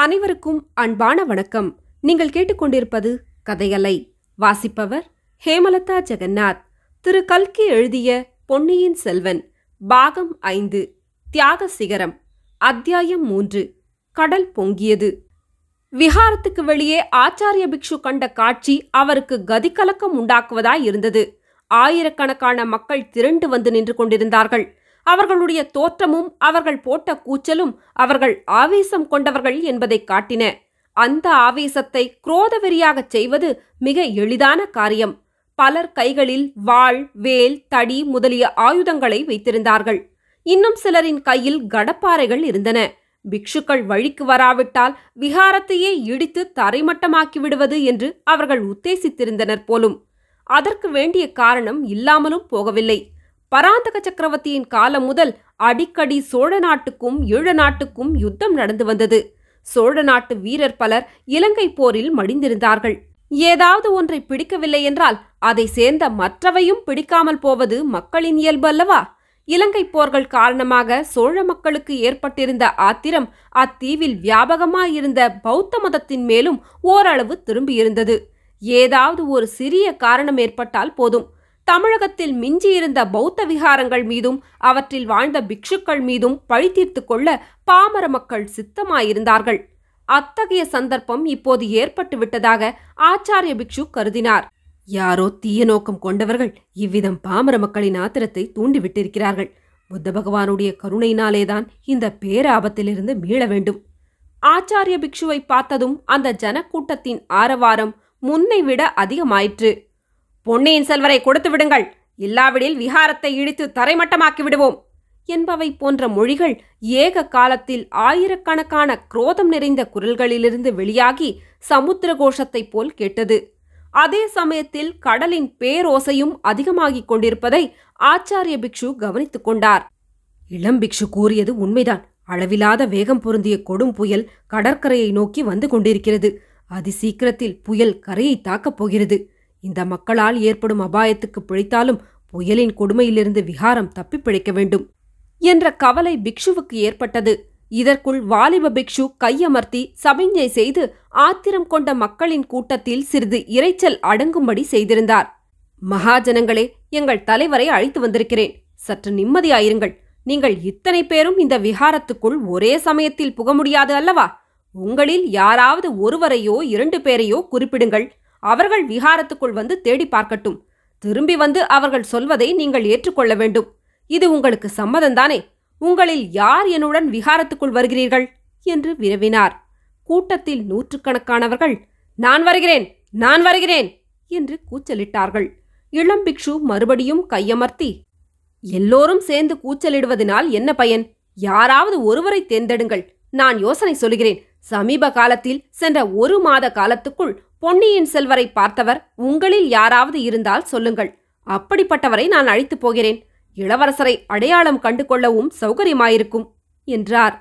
அனைவருக்கும் அன்பான வணக்கம். நீங்கள் கேட்டுக்கொண்டிருப்பது கதையலை. வாசிப்பவர் ஹேமலதா ஜெகநாத். திரு. கல்கி எழுதிய பொன்னியின் செல்வன் பாகம் ஐந்து தியாக சிகரம் அத்தியாயம் மூன்று கடல் பொங்கியது. விஹாரத்துக்கு வெளியே ஆச்சாரிய பிக்ஷு கண்ட காட்சி அவருக்கு கதிகலக்கம் உண்டாக்குவதாய் இருந்தது. ஆயிரக்கணக்கான மக்கள் திரண்டு வந்து நின்று கொண்டிருந்தார்கள். அவர்களுடைய தோற்றமும் அவர்கள் போட்ட கூச்சலும் அவர்கள் ஆவேசம் கொண்டவர்கள் என்பதைக் காட்டின. அந்த ஆவேசத்தை குரோதவெறியாகச் செய்வது மிக எளிதான காரியம். பலர் கைகளில் வாள் வேல் தடி முதலிய ஆயுதங்களை வைத்திருந்தார்கள். இன்னும் சிலரின் கையில் கடப்பாறைகள் இருந்தன. பிக்ஷுக்கள் வழிக்கு வராவிட்டால் விகாரத்தையே இடித்து தரைமட்டமாக்கி விடுவது என்று அவர்கள் உத்தேசித்திருந்தனர் போலும். அதற்கு வேண்டிய காரணம் இல்லாமலும் போகவில்லை. பராந்தக சக்கரவர்த்தியின் காலம் முதல் அடிக்கடி சோழ நாட்டுக்கும் ஈழ நாட்டுக்கும் யுத்தம் நடந்து வந்தது. சோழ நாட்டு வீரர் பலர் இலங்கை போரில் மடிந்திருந்தார்கள். ஏதாவது ஒன்றை பிடிக்கவில்லை என்றால் அதை சேர்ந்த மற்றவையும் பிடிக்காமல் போவது மக்களின் இயல்பு அல்லவா? இலங்கை போர்கள் காரணமாக சோழ மக்களுக்கு ஏற்பட்டிருந்த ஆத்திரம் அத்தீவில் வியாபகமாயிருந்த பௌத்த மதத்தின் மேலும் ஓரளவு திரும்பியிருந்தது. ஏதாவது ஒரு சிறிய காரணம் ஏற்பட்டால் போதும். தமிழகத்தில் மிஞ்சியிருந்த பௌத்த விகாரங்கள் மீதும் அவற்றில் வாழ்ந்த பிக்ஷுக்கள் மீதும் பழி தீர்த்து கொள்ள பாமர மக்கள் சித்தமாயிருந்தார்கள். அத்தகைய சந்தர்ப்பம் இப்போது ஏற்பட்டு விட்டதாக ஆச்சாரிய பிக்ஷு கருதினார். யாரோ தீய நோக்கம் கொண்டவர்கள் இவ்விதம் பாமர மக்களின் ஆத்திரத்தை தூண்டிவிட்டிருக்கிறார்கள். புத்த பகவானுடைய கருணையினாலேதான் இந்த பேராபத்திலிருந்து மீள வேண்டும். ஆச்சாரிய பிக்ஷுவை பார்த்ததும் அந்த ஜனக்கூட்டத்தின் ஆரவாரம் முன்னை விட அதிகமாயிற்று. பொன்னியின் செல்வரை கொடுத்து விடுங்கள். இல்லாவிடில் விஹாரத்தை இடித்து தரைமட்டமாக்கி விடுவோம். என்பவை போன்ற மொழிகள் ஏக காலத்தில் ஆயிரக்கணக்கான குரோதம் நிறைந்த குரல்களிலிருந்து வெளியாகி சமுத்திர கோஷத்தைப் போல் கேட்டது. அதே சமயத்தில் கடலின் பேரோசையும் அதிகமாகிக் கொண்டிருப்பதை ஆச்சாரிய பிக்ஷு கவனித்துக் கொண்டார். இளம் பிக்ஷு கூறியது உண்மைதான். அளவிலாத வேகம் பொருந்திய கொடும் புயல் கடற்கரையை நோக்கி வந்து கொண்டிருக்கிறது. அதிசீக்கிரத்தில் புயல் கரையை தாக்கப் போகிறது. இந்த மக்களால் ஏற்படும் அபாயத்துக்கு பிழைத்தாலும் புயலின் கொடுமையிலிருந்து விஹாரம் தப்பி பிழைக்க வேண்டும் என்ற கவலை பிக்ஷுவுக்கு ஏற்பட்டது. இதற்குள் வாலிப பிக்ஷு கையமர்த்தி சமிஞ்சை செய்து ஆத்திரம் கொண்ட மக்களின் கூட்டத்தில் சிறிது இரைச்சல் அடங்கும்படி செய்திருந்தார். மகாஜனங்களே எங்கள் தலைவரை அழைத்து வந்திருக்கிறேன். சற்று நிம்மதியாயிருங்கள். நீங்கள் இத்தனை பேரும் இந்த விஹாரத்துக்குள் ஒரே சமயத்தில் புக முடியாது அல்லவா? உங்களில் யாராவது ஒருவரையோ இரண்டு பேரையோ குறிப்பிடுங்கள். அவர்கள் விஹாரத்துக்குள் வந்து தேடி பார்க்கட்டும். திரும்பி வந்து அவர்கள் சொல்வதை நீங்கள் ஏற்றுக்கொள்ள வேண்டும். இது உங்களுக்கு சம்மதம்தானே? உங்களில் யார் என்னுடன் விஹாரத்துக்குள் வருகிறீர்கள்? என்று விரவினார் கூட்டத்தில் நூற்றுக்கணக்கானவர்கள் நான் வருகிறேன் நான் வருகிறேன்! என்று கூச்சலிட்டார்கள். இளம் பிக்ஷு மறுபடியும் கையமர்த்தி எல்லோரும் சேர்ந்து கூச்சலிடுவதனால் என்ன பயன்? யாராவது ஒருவரை தேர்ந்தெடுங்கள். நான் யோசனை சொல்கிறேன். சமீப காலத்தில் சென்ற ஒரு மாத காலத்துக்குள் பொன்னியின் செல்வரை பார்த்தவர் உங்களில் யாராவது இருந்தால் சொல்லுங்கள். அப்படிப்பட்டவரை நான் அழைத்துப் போகிறேன். இளவரசரை அடையாளம் கண்டு கொள்ளவும் சௌகரியமாயிருக்கும் என்றார்.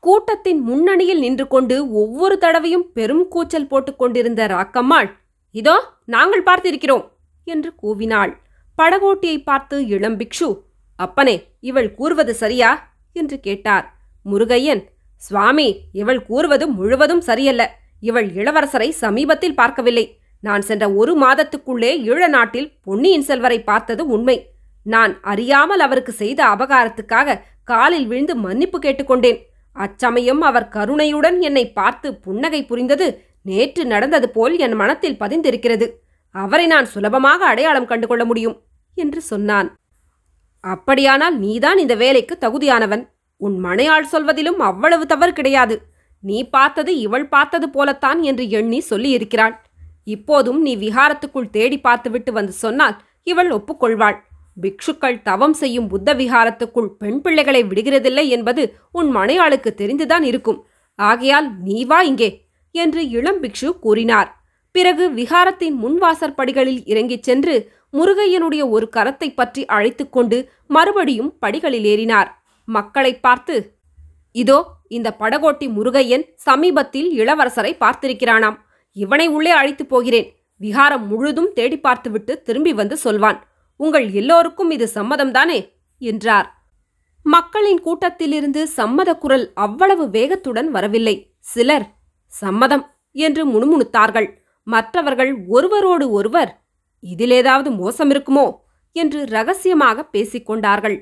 கூட்டத்தின் முன்னணியில் நின்று கொண்டு ஒவ்வொரு தடவையும் பெரும் கூச்சல் போட்டுக் கொண்டிருந்த ராக்கம்மாள் இதோ நாங்கள் பார்த்திருக்கிறோம் என்று கூவினாள். படகோட்டியை பார்த்து இளம் பிக்ஷு அப்பனே இவள் கூறுவது சரியா? என்று கேட்டார். முருகையன் சுவாமி இவள் கூறுவது முழுவதும் சரியல்ல. இவள் இளவரசரை சமீபத்தில் பார்க்கவில்லை. நான் சென்ற ஒரு மாதத்துக்குள்ளே ஈழ நாட்டில் பொன்னியின் செல்வரை பார்த்தது உண்மை. நான் அறியாமல் அவருக்கு செய்த அபகாரத்துக்காக காலில் விழுந்து மன்னிப்பு கேட்டுக்கொண்டேன் அச்சமயம் அவர் கருணையுடன் என்னை பார்த்து புன்னகை புரிந்தது நேற்று நடந்தது போல் என் மனத்தில் பதிந்திருக்கிறது. அவரை நான் சுலபமாக அடையாளம் கண்டுகொள்ள முடியும் என்று சொன்னான். அப்படியானால் நீதான் இந்த வேலைக்கு தகுதியானவன். உன் மனையாள் சொல்வதிலும் அவ்வளவு தவறு கிடையாது. நீ பார்த்தது இவள் பார்த்தது போலத்தான் என்று எண்ணி சொல்லியிருக்கிறாள். இப்போதும் நீ விஹாரத்துக்குள் தேடி பார்த்துவிட்டு வந்து சொன்னால் இவள் ஒப்புக்கொள்வாள். பிக்ஷுக்கள் தவம் செய்யும் புத்த விஹாரத்துக்குள் பெண் பிள்ளைகளை விடுகிறதில்லை என்பது உன் மனையாளுக்கு தெரிந்துதான் இருக்கும். ஆகையால் நீ வா இங்கே என்று இளம் பிக்ஷு கூறினார். பிறகு விஹாரத்தின் முன்வாசற்படிகளில் இறங்கிச் சென்று முருகையனுடைய ஒரு கரத்தை பற்றி அழைத்துக்கொண்டு மறுபடியும் படிகளில் ஏறினார். மக்களை பார்த்து இதோ இந்த படகோட்டி முருகையன் சமீபத்தில் இளவரசரை பார்த்திருக்கிறானாம். இவனை உள்ளே அழைத்துப் போகிறேன். விஹாரம் முழுதும் தேடி பார்த்துவிட்டு திரும்பி வந்து சொல்வான். உங்கள் எல்லோருக்கும் இது சம்மதம்தானே? என்றார். மக்களின் கூட்டத்திலிருந்து சம்மத குரல் அவ்வளவு வேகத்துடன் வரவில்லை. சிலர் சம்மதம் என்று முணுமுணுத்தார்கள். மற்றவர்கள் ஒருவரோடு ஒருவர் இதில் ஏதாவது மோசம் இருக்குமோ? என்று ரகசியமாக பேசிக்கொண்டார்கள்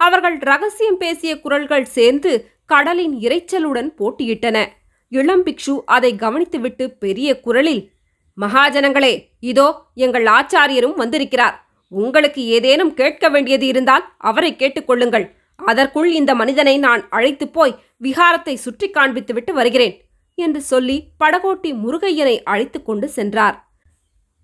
அவர்கள் ரகசியம் பேசிய குரல்கள் சேர்ந்து கடலின் இரைச்சலுடன் போட்டியிட்டன. இளம் பிக்ஷு அதை கவனித்துவிட்டு பெரிய குரலில் மகாஜனங்களே இதோ எங்கள் ஆச்சாரியரும் வந்திருக்கிறார். உங்களுக்கு ஏதேனும் கேட்க வேண்டியது இருந்தால் அவரை கேட்டுக்கொள்ளுங்கள். அதற்குள் இந்த மனிதனை நான் அழைத்துப் போய் விகாரத்தை சுற்றி காண்பித்துவிட்டு வருகிறேன் என்று சொல்லி படகோட்டி முருகையனை அழைத்துக்கொண்டு சென்றார்.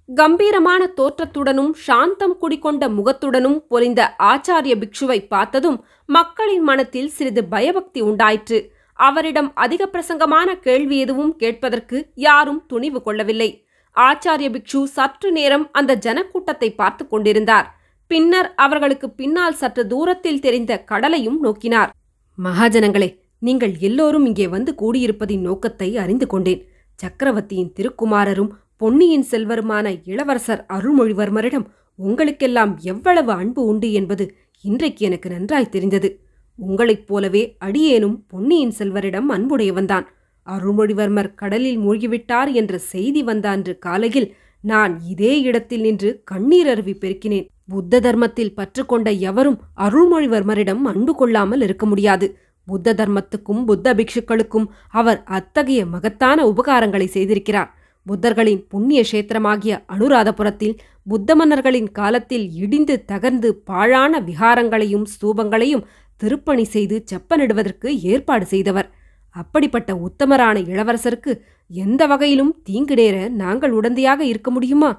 கம்பீரமான தோற்றத்துடனும் சாந்தம் குடிகொண்ட முகத்துடனும் பொலிந்த ஆச்சாரிய பிக்ஷுவை பார்த்ததும் மக்களின் மனத்தில் சிறிது பயபக்தி உண்டாயிற்று. அவரிடம் அதிக பிரசங்கமான கேள்வி எதுவும் கேட்பதற்கு யாரும் துணிவு கொள்ளவில்லை. ஆச்சாரிய பிக்ஷு சற்று நேரம் அந்த ஜனக்கூட்டத்தை பார்த்து கொண்டிருந்தார். பின்னர் அவர்களுக்கு பின்னால் சற்று தூரத்தில் தெரிந்த கடலையும் நோக்கினார். மகாஜனங்களே நீங்கள் எல்லோரும் இங்கே வந்து கூடியிருப்பதின் நோக்கத்தை அறிந்து கொண்டேன். சக்கரவர்த்தியின் திருக்குமாரரும் பொன்னியின் செல்வருமான இளவரசர் அருள்மொழிவர்மரிடம் உங்களுக்கெல்லாம் எவ்வளவு அன்பு உண்டு என்பது இன்றைக்கு எனக்கு நன்றாய் தெரிந்தது. உங்களைப் போலவே அடியேனும் பொன்னியின் செல்வரிடம் அன்புடையவன்தான். அருள்மொழிவர்மர் கடலில் மூழ்கிவிட்டார் என்ற செய்தி வந்த அன்று காலையில் நான் இதே இடத்தில் நின்று கண்ணீர் அருவி பெருக்கினேன். புத்த தர்மத்தில் பற்றுக்கொண்ட எவரும் அருள்மொழிவர்மரிடம் அன்பு கொள்ளாமல் இருக்க முடியாது. புத்த தர்மத்துக்கும் புத்த பிக்ஷுக்களுக்கும் அவர் அத்தகைய மகத்தான உபகாரங்களை செய்திருக்கிறார். புத்தர்களின் புண்ணிய கஷேத்திரமாகிய அனுராதபுரத்தில் புத்த மன்னர்களின் காலத்தில் இடிந்து தகர்ந்து பாழான விகாரங்களையும் ஸ்தூபங்களையும் திருப்பணி செய்து செப்பனிடுவதற்கு ஏற்பாடு செய்தவர். அப்படிப்பட்ட உத்தமரான இளவரசருக்கு எந்த வகையிலும் தீங்கு நேர நாங்கள் உடந்தையாக இருக்க முடியுமா?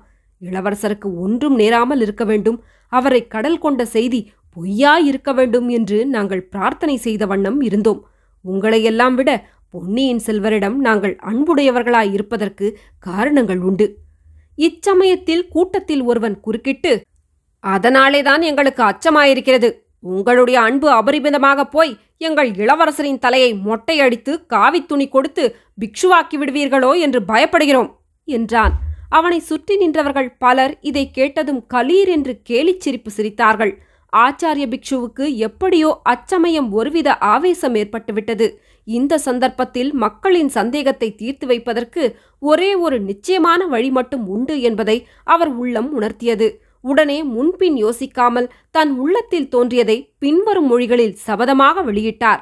இளவரசருக்கு ஒன்றும் நேராமல் இருக்க வேண்டும். அவரை கடல் கொண்ட செய்தி பொய்யாய் இருக்க வேண்டும் என்று நாங்கள் பிரார்த்தனை செய்த வண்ணம் இருந்தோம். உங்களையெல்லாம் விட பொன்னியின் செல்வரிடம் நாங்கள் அன்புடையவர்களாய் இருப்பதற்கு காரணங்கள் உண்டு. இச்சமயத்தில் கூட்டத்தில் ஒருவன் குறுக்கிட்டு அதனாலேதான் எங்களுக்கு அச்சமாயிருக்கிறது. உங்களுடைய அன்பு அபரிமிதமாக போய் எங்கள் இளவரசரின் தலையை மொட்டையடித்து காவித் துணி கொடுத்து பிக்ஷுவாக்கி விடுவீர்களோ என்று பயப்படுகிறோம் என்றான். அவனை சுற்றி நின்றவர்கள் பலர் இதை கேட்டதும் கலீர் என்று கேலிச் சிரிப்பு சிரித்தார்கள். ஆச்சாரிய பிக்ஷுவுக்கு எப்படியோ அச்சமயம் ஒருவித ஆவேசம் ஏற்பட்டுவிட்டது. இந்த சந்தர்ப்பத்தில் மக்களின் சந்தேகத்தை தீர்த்து வைப்பதற்கு ஒரே ஒரு நிச்சயமான வழி மட்டும் உண்டு என்பதை அவர் உள்ளம் உணர்த்தியது. உடனே முன்பின் யோசிக்காமல் தன் உள்ளத்தில் தோன்றியதை பின்வரும் மொழிகளில் சபதமாக வெளியிட்டார்.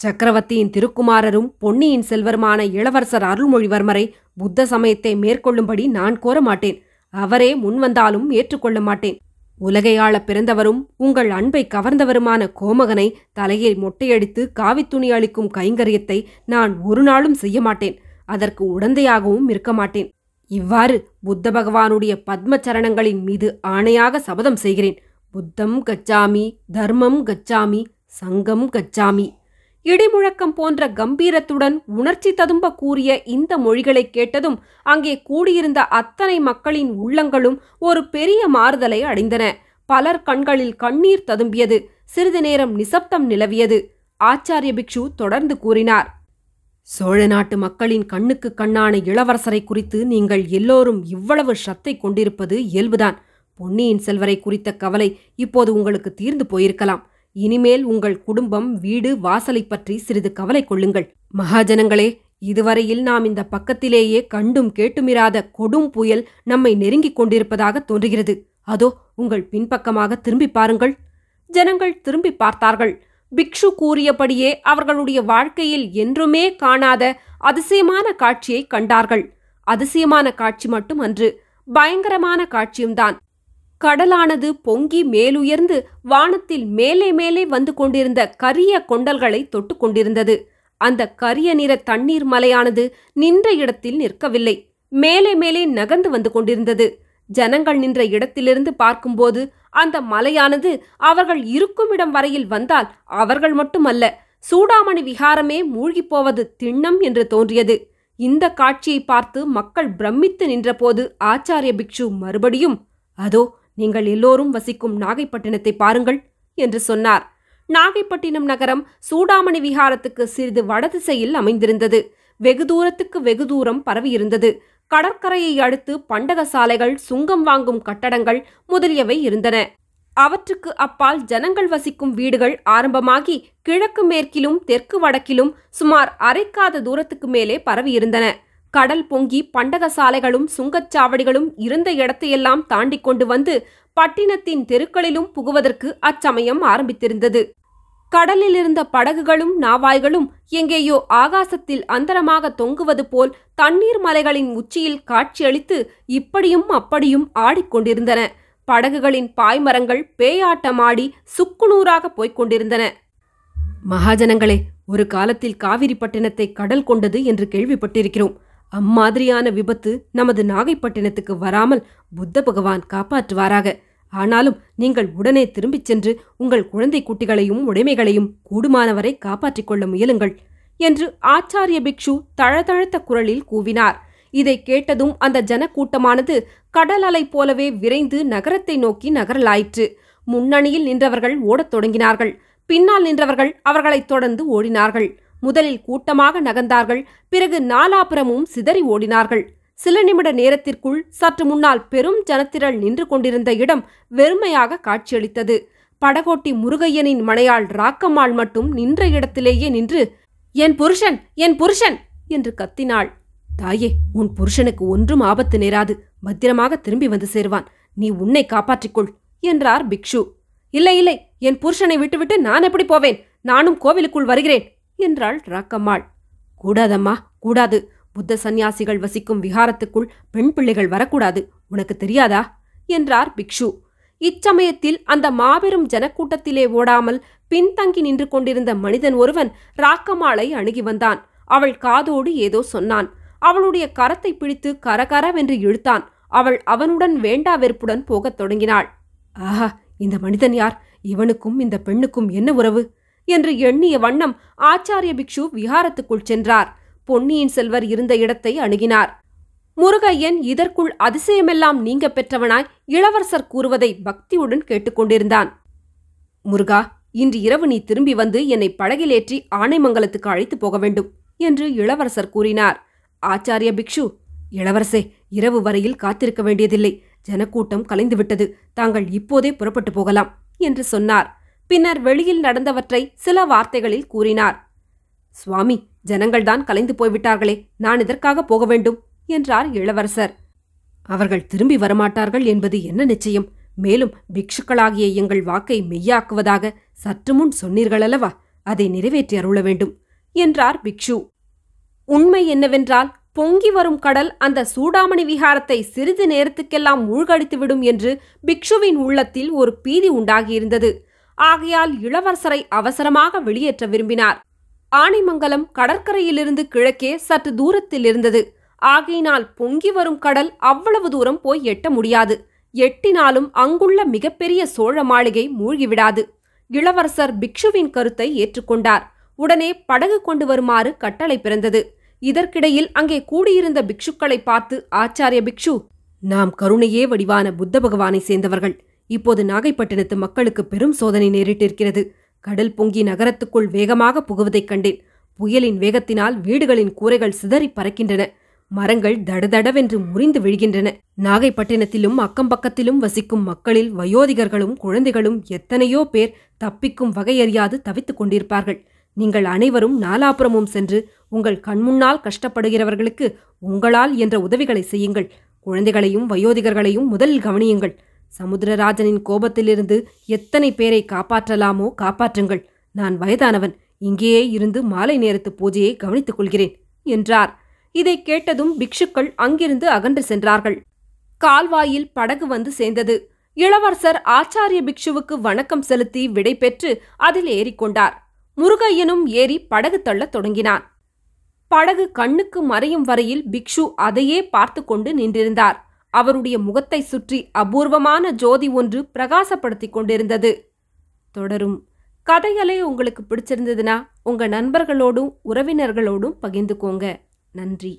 சக்கரவர்த்தியின் திருக்குமாரரும் பொன்னியின் செல்வருமான இளவரசர் அருள்மொழிவர்மரை புத்த சமயத்தை மேற்கொள்ளும்படி நான் கோர மாட்டேன் அவரே முன்வந்தாலும் ஏற்றுக்கொள்ள மாட்டேன். உலகையாள பிறந்தவரும் உங்கள் அன்பை கவர்ந்தவருமான கோமகனை தலையில் மொட்டையடித்து காவித்துணி அளிக்கும் கைங்கரியத்தை நான் ஒரு நாளும் செய்ய மாட்டேன். அதற்கு உடந்தையாகவும் இருக்க மாட்டேன். இவ்வாறு புத்த பகவானுடைய பத்ம சரணங்களின் மீது ஆணையாக சபதம் செய்கிறேன். புத்தம் கச்சாமி தர்மம் கச்சாமி சங்கம் கச்சாமி. இடிமுழக்கம் போன்ற கம்பீரத்துடன் உணர்ச்சி ததும்ப கூறிய இந்த மொழிகளைக் கேட்டதும் அங்கே கூடியிருந்த அத்தனை மக்களின் உள்ளங்களும் ஒரு பெரிய மாறுதலை அடைந்தன. பலர் கண்களில் கண்ணீர் ததும்பியது. சிறிது நேரம் நிசப்தம் நிலவியது. ஆச்சாரிய பிக்ஷு தொடர்ந்து கூறினார் சோழ நாட்டு மக்களின் கண்ணுக்கு கண்ணான இளவரசரை குறித்து நீங்கள் எல்லோரும் இவ்வளவு ஷத்தை கொண்டிருப்பது இயல்புதான். பொன்னியின் செல்வரை குறித்த கவலை இப்போது உங்களுக்கு தீர்ந்து போயிருக்கலாம். இனிமேல் உங்கள் குடும்பம் வீடு வாசலை பற்றி சிறிது கவலை கொள்ளுங்கள். மகாஜனங்களே இதுவரையில் நாம் இந்த பக்கத்திலேயே கண்டும் கேட்டுமிராத கொடும் புயல் நம்மை நெருங்கிக் கொண்டிருப்பதாக தோன்றுகிறது. அதோ உங்கள் பின்பக்கமாக திரும்பி பாருங்கள். ஜனங்கள் திரும்பி பார்த்தார்கள். பிக்ஷு கூறியபடியே அவர்களுடைய வாழ்க்கையில் என்றுமே காணாத அதிசயமான காட்சியை கண்டார்கள். அதிசயமான காட்சி மட்டும் அன்று பயங்கரமான காட்சியும்தான். கடலானது பொங்கி மேலுயர்ந்து வானத்தில் மேலே மேலே வந்து கொண்டிருந்த கரிய கொண்டல்களை தொட்டு கொண்டிருந்தது. அந்த கரிய நிற தண்ணீர் மலையானது நின்ற இடத்தில் நிற்கவில்லை. மேலே மேலே நகர்ந்து வந்து கொண்டிருந்தது. ஜனங்கள் நின்ற இடத்திலிருந்து பார்க்கும்போது அந்த மலையானது அவர்கள் இருக்கும் இடம் வரையில் வந்தால் அவர்கள் மட்டுமல்ல சூடாமணி விகாரமே மூழ்கிப் போவது திண்ணம் என்று தோன்றியது. இந்த காட்சியை பார்த்து மக்கள் பிரமித்து நின்றபோது ஆச்சாரிய பிக்ஷு மறுபடியும் அதோ நீங்கள் எல்லோரும் வசிக்கும் நாகைப்பட்டினத்தை பாருங்கள் என்று சொன்னார். நாகைப்பட்டினம் நகரம் சூடாமணி விகாரத்துக்கு சிறிது வடதிசையில் அமைந்திருந்தது. வெகு தூரத்துக்கு வெகு தூரம் பரவியிருந்தது. கடற்கரையை அடுத்து பண்டக சாலைகள் சுங்கம் வாங்கும் கட்டடங்கள் முதலியவை இருந்தன. அவற்றுக்கு அப்பால் ஜனங்கள் வசிக்கும் வீடுகள் ஆரம்பமாகி கிழக்கு மேற்கிலும் தெற்கு வடக்கிலும் சுமார் அரைக்காத தூரத்துக்கு மேலே பரவியிருந்தன. கடல் பொங்கி பண்டக சாலைகளும் சுங்கச்சாவடிகளும் இருந்த இடத்தையெல்லாம் தாண்டி கொண்டு வந்து பட்டினத்தின் தெருக்களிலும் புகுவதற்கு அச்சமயம் ஆரம்பித்திருந்தது. கடலில் இருந்த படகுகளும் நாவாய்களும் எங்கேயோ ஆகாசத்தில் அந்தரமாக தொங்குவது போல் தண்ணீர் மலைகளின் உச்சியில் காட்சியளித்து இப்படியும் அப்படியும் ஆடிக்கொண்டிருந்தன படகுகளின் பாய்மரங்கள் பேயாட்டமாடி சுக்குநூறாக போய்க் கொண்டிருந்தன. மகாஜனங்களே ஒரு காலத்தில் காவிரி பட்டினத்தை கடல் கொண்டது என்று கேள்விப்பட்டிருக்கிறோம். அம்மாதிரியான விபத்து நமது நாகைப்பட்டினத்துக்கு வராமல் புத்த பகவான் காப்பாற்றுவாராக. ஆனாலும் நீங்கள் உடனே திரும்பிச் சென்று உங்கள் குழந்தை குட்டிகளையும் உடைமைகளையும் கூடுமானவரை காப்பாற்றிக் கொள்ள முயலுங்கள் என்று ஆச்சாரிய பிக்ஷு தழதழத்த குரலில் கூவினார். இதை கேட்டதும் அந்த ஜனக்கூட்டமானது கடல் அலை போலவே விரைந்து நகரத்தை நோக்கி நகரலாயிற்று. முன்னணியில் நின்றவர்கள் ஓடத் தொடங்கினார்கள். பின்னால் நின்றவர்கள் அவர்களைத் தொடர்ந்து ஓடினார்கள். முதலில் கூட்டமாக நகர்ந்தார்கள் பிறகு நாலாபுரமும் சிதறி ஓடினார்கள். சில நிமிட நேரத்திற்குள் சற்று முன்னால் பெரும் ஜனத்திரள் நின்று கொண்டிருந்த இடம் வெறுமையாக காட்சியளித்தது. படகோட்டி முருகையனின் மனையாள் ராக்கம்மாள் மட்டும் நின்ற இடத்திலேயே நின்று என் புருஷன் என் புருஷன்! என்று கத்தினாள். தாயே உன் புருஷனுக்கு ஒன்றும் ஆபத்து நேராது. பத்திரமாக திரும்பி வந்து சேருவான். நீ உன்னை காப்பாற்றிக்கொள் என்றார் பிக்ஷு. இல்லை இல்லை. என் புருஷனை விட்டுவிட்டு நான் எப்படி போவேன்? நானும் கோவிலுக்குள் வருகிறேன். என்றாள் ராக்கம்மாள். கூடாதம்மா கூடாது. புத்த சந்நியாசிகள் வசிக்கும் விகாரத்துக்குள் பெண் பிள்ளைகள் வரக்கூடாது. உனக்கு தெரியாதா? என்றார் பிக்ஷு. இச்சமயத்தில் அந்த மாபெரும் ஜனக்கூட்டத்திலே ஓடாமல் பின்தங்கி நின்று கொண்டிருந்த மனிதன் ஒருவன் ராக்கமாளை அணுகி வந்தான். அவள் காதோடு ஏதோ சொன்னான். அவளுடைய கரத்தை பிடித்து கரகரவென்று இழுத்தான். அவள் அவனுடன் வேண்டா வெறுப்புடன் போகத் தொடங்கினாள். ஆஹா இந்த மனிதன் யார்? இவனுக்கும் இந்த பெண்ணுக்கும் என்ன உறவு? என்று எண்ணிய வண்ணம் ஆச்சாரிய பிக்ஷு விஹாரத்துக்குள் சென்றார். பொன்னியின் செல்வர் இருந்த இடத்தை அணுகினார். முருகையன் இதற்குள் அதிசயமெல்லாம் நீங்க பெற்றவனாய் இளவரசர் கூறுவதை பக்தியுடன் கேட்டுக்கொண்டிருந்தான் முருகா இன்று இரவு நீ திரும்பி வந்து என்னை படகிலேற்றி ஆனைமங்கலத்துக்கு அழைத்து போக வேண்டும் என்று இளவரசர் கூறினார். ஆச்சாரிய பிக்ஷு இளவரசே இரவு வரையில் காத்திருக்க வேண்டியதில்லை. ஜனக்கூட்டம் கலைந்துவிட்டது. தாங்கள் இப்போதே புறப்பட்டு போகலாம் என்று சொன்னார். பின்னர் வெளியில் நடந்தவற்றை சில வார்த்தைகளில் கூறினார். சுவாமி ஜனங்கள்தான் கலைந்து போய்விட்டார்களே நான் இதற்காக போக வேண்டும்? என்றார் இளவரசர். அவர்கள் திரும்பி வரமாட்டார்கள் என்பது என்ன நிச்சயம்? மேலும் பிக்ஷுக்களாகிய எங்கள் வாக்கை மெய்யாக்குவதாக சற்று முன் சொன்னீர்களல்லவா? அதை நிறைவேற்றி அருள வேண்டும் என்றார் பிக்ஷு. உண்மை என்னவென்றால் பொங்கி வரும் கடல் அந்த சூடாமணி விஹாரத்தை சிறிது நேரத்துக்கெல்லாம் மூழ்கடித்துவிடும் என்று பிக்ஷுவின் உள்ளத்தில் ஒரு பீதி உண்டாகியிருந்தது. ஆகையால் இளவரசரை அவசரமாக வெளியேற்ற விரும்பினார். ஆனைமங்கலம் கடற்கரையிலிருந்து கிழக்கே சற்று தூரத்தில் இருந்தது. ஆகையினால் பொங்கி வரும் கடல் அவ்வளவு தூரம் போய் எட்ட முடியாது. எட்டினாலும் அங்குள்ள மிகப்பெரிய சோழ மாளிகை மூழ்கிவிடாது. இளவரசர் பிக்ஷுவின் கருத்தை ஏற்றுக்கொண்டார். உடனே படகு கொண்டு வருமாறு கட்டளை பிறந்தது. இதற்கிடையில் அங்கே கூடியிருந்த பிக்ஷுக்களை பார்த்து ஆச்சாரிய பிக்ஷு நாம் கருணையே வடிவான புத்த பகவானை சேர்ந்தவர்கள். இப்போது நாகைப்பட்டினத்து மக்களுக்கு பெரும் சோதனை நேரிட்டிருக்கிறது. கடல் பொங்கி நகரத்துக்குள் வேகமாக புகுவதைக் கண்டேன். புயலின் வேகத்தினால் வீடுகளின் கூரைகள் சிதறி பறக்கின்றன. மரங்கள் தடதடவென்று முறிந்து விழுகின்றன. நாகைப்பட்டினத்திலும் அக்கம்பக்கத்திலும் வசிக்கும் மக்களில் வயோதிகர்களும் குழந்தைகளும் எத்தனையோ பேர் தப்பிக்கும் வகையறியாது தவித்துக் கொண்டிருப்பார்கள். நீங்கள் அனைவரும் நாலாபுரமும் சென்று உங்கள் கண்முன்னால் கஷ்டப்படுகிறவர்களுக்கு உங்களால் என்ற உதவிகளை செய்யுங்கள். குழந்தைகளையும் வயோதிகர்களையும் முதலில் கவனியுங்கள். சமுத்திரராஜனின் கோபத்திலிருந்து எத்தனை பேரை காப்பாற்றலாமோ காப்பாற்றுங்கள். நான் வயதானவன். இங்கேயே இருந்து மாலை நேரத்து பூஜையை கவனித்துக் கொள்கிறேன் என்றார். இதை கேட்டதும் பிக்ஷுக்கள் அங்கிருந்து அகன்று சென்றார்கள். கால்வாயில் படகு வந்து சேர்ந்தது. இளவரசர் ஆச்சாரிய பிக்ஷுவுக்கு வணக்கம் செலுத்தி விடை பெற்று அதில் ஏறிக்கொண்டார் முருகையனும் ஏறி படகு தள்ளத் தொடங்கினான். படகு கண்ணுக்கு மறையும் வரையில் பிக்ஷு அதையே பார்த்து கொண்டு நின்றிருந்தார். அவருடைய முகத்தை சுற்றி அபூர்வமான ஜோதி ஒன்று பிரகாசப்படுத்திக் கொண்டிருந்தது. தொடரும். கதைகளே உங்களுக்கு பிடிச்சிருந்ததுன்னா உங்கள் நண்பர்களோடும் உறவினர்களோடும் பகிர்ந்துக்கோங்க. நன்றி.